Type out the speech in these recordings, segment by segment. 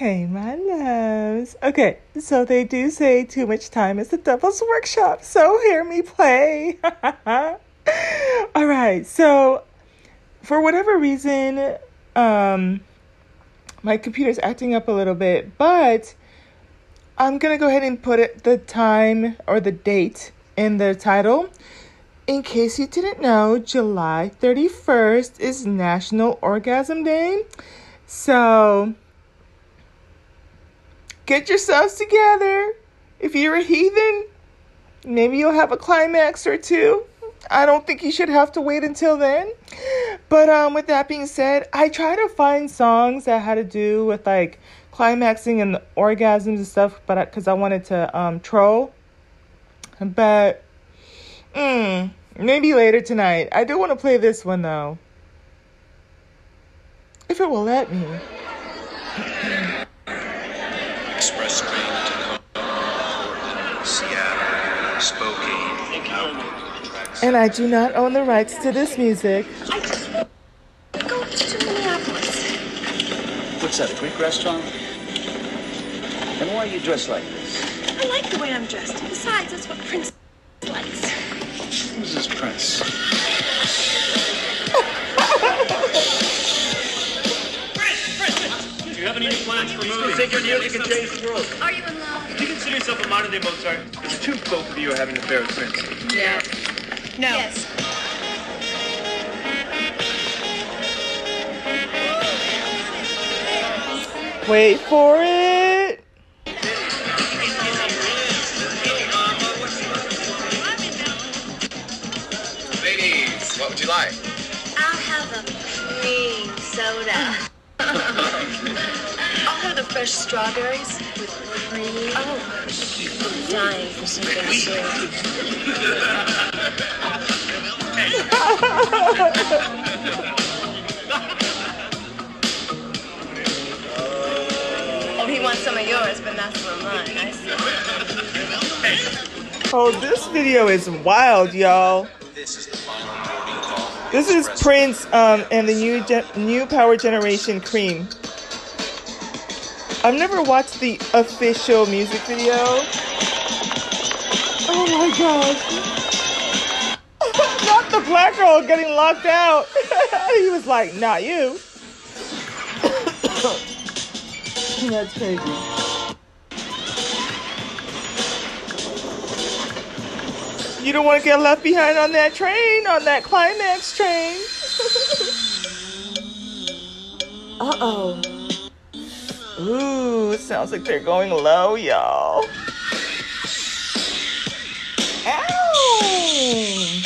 Hey, my loves. Okay, so they do say too much time is the devil's workshop, so hear me play. All right, so for whatever reason, um, my computer's acting up a little bit, but I'm gonna go ahead and put it, the time or the date in the title. In case you didn't know, July 31st is National Orgasm Day. So get yourselves together. If you're a heathen, maybe you'll have a climax or two. I don't think you should have to wait until then. But um, with that being said, I try to find songs that had to do with like climaxing and orgasms and stuff, but because I, I, wanted to um, troll. But mm, maybe later tonight. I do want to play this one though, if it will let me. Express train to Seattle, Spokane, and I do not own the rights to this music. I just go to Minneapolis. What's that, a Greek restaurant? And why are you dressed like this? I like the way I'm dressed. Besides, that's what Prince likes. Who's this Prince? Prince, Prince! Do you have any plans for movies? Think your music can change the world. Are you in love? Do you consider yourself a modern day Mozart? It's true both of you are having an affair with Prince. Yeah. No. Yes. Wait for it. Ladies, what would you like? I'll have a cream soda. I'll have the fresh strawberries with cream. Oh, I'm dying for something sweet. Oh, he wants some of yours, but not some of mine. I see. Oh, this video is wild, y'all. This is Prince um, and the new new Power Generation Cream. I've never watched the official music video. Oh my gosh. not the black girl getting locked out. he was like, not you. That's crazy. You don't want to get left behind on that train, on that climax train. uh oh. Ooh, sounds like they're going low, y'all. Ow!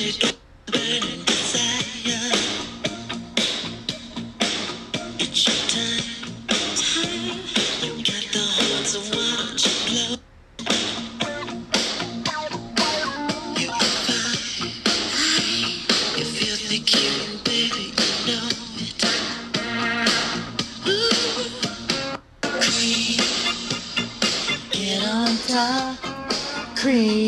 It's your time. You got the of blow. You can if you think you baby, you know it. Ooh. Get on top, cream.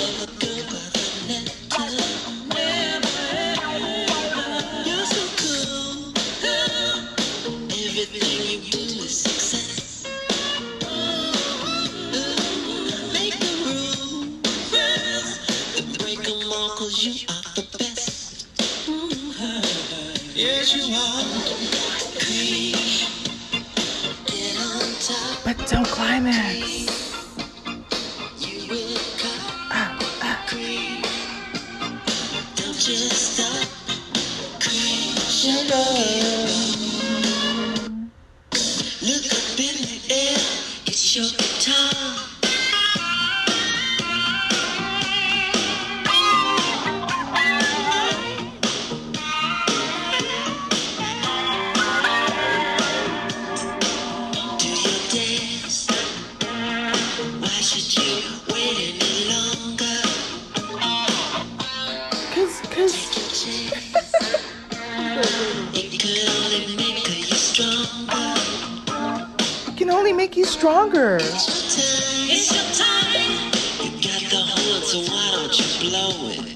Cause you are the best. Mm-hmm. Yes, you are. But don't climax. Ah. ah. Don't just stop. Sugar. Look make you stronger. It's your time. You got the so why don't you blow it?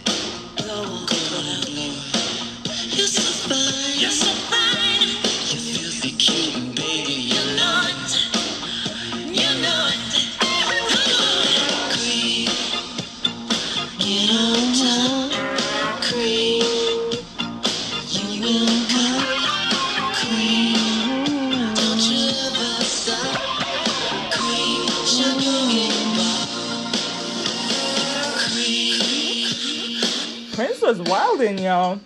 Was wildin', y'all.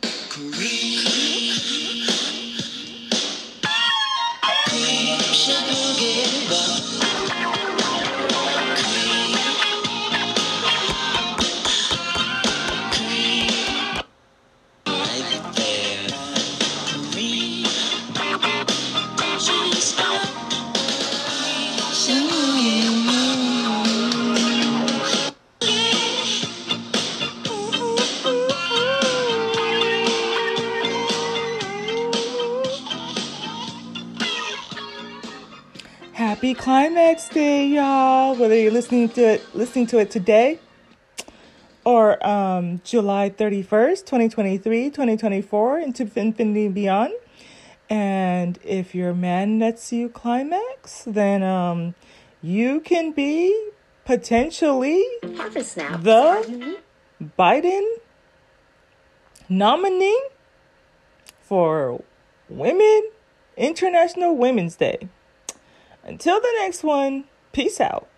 Happy Climax Day, y'all. Whether you're listening to it, listening to it today or um, July 31st, 2023, 2024, into infinity and beyond. And if your man lets you climax, then um, you can be potentially the Biden nominee for Women International Women's Day. Until the next one, peace out.